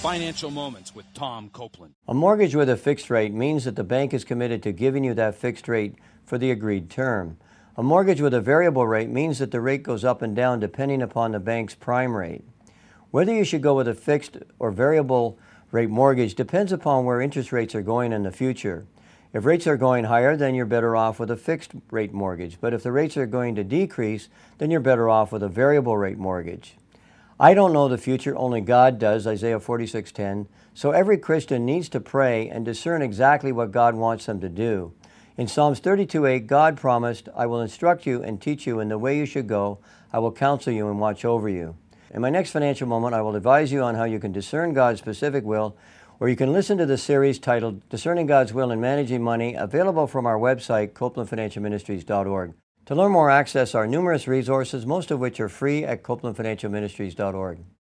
Financial Moments with Tom Copeland. A mortgage with a fixed rate means that the bank is committed to giving you that fixed rate for the agreed term. A mortgage with a variable rate means that the rate goes up and down depending upon the bank's prime rate. Whether you should go with a fixed or variable rate mortgage depends upon where interest rates are going in the future. If rates are going higher, then you're better off with a fixed rate mortgage. But if the rates are going to decrease, then you're better off with a variable rate mortgage. I don't know the future, only God does, Isaiah 46:10. So every Christian needs to pray and discern exactly what God wants them to do. In Psalms 32:8, God promised, "I will instruct you and teach you in the way you should go. I will counsel you and watch over you." In my next financial moment, I will advise you on how you can discern God's specific will, or you can listen to the series titled Discerning God's Will and Managing Money, available from our website, copelandfinancialministries.org. To learn more, access our numerous resources, most of which are free at copelandfinancialministries.org.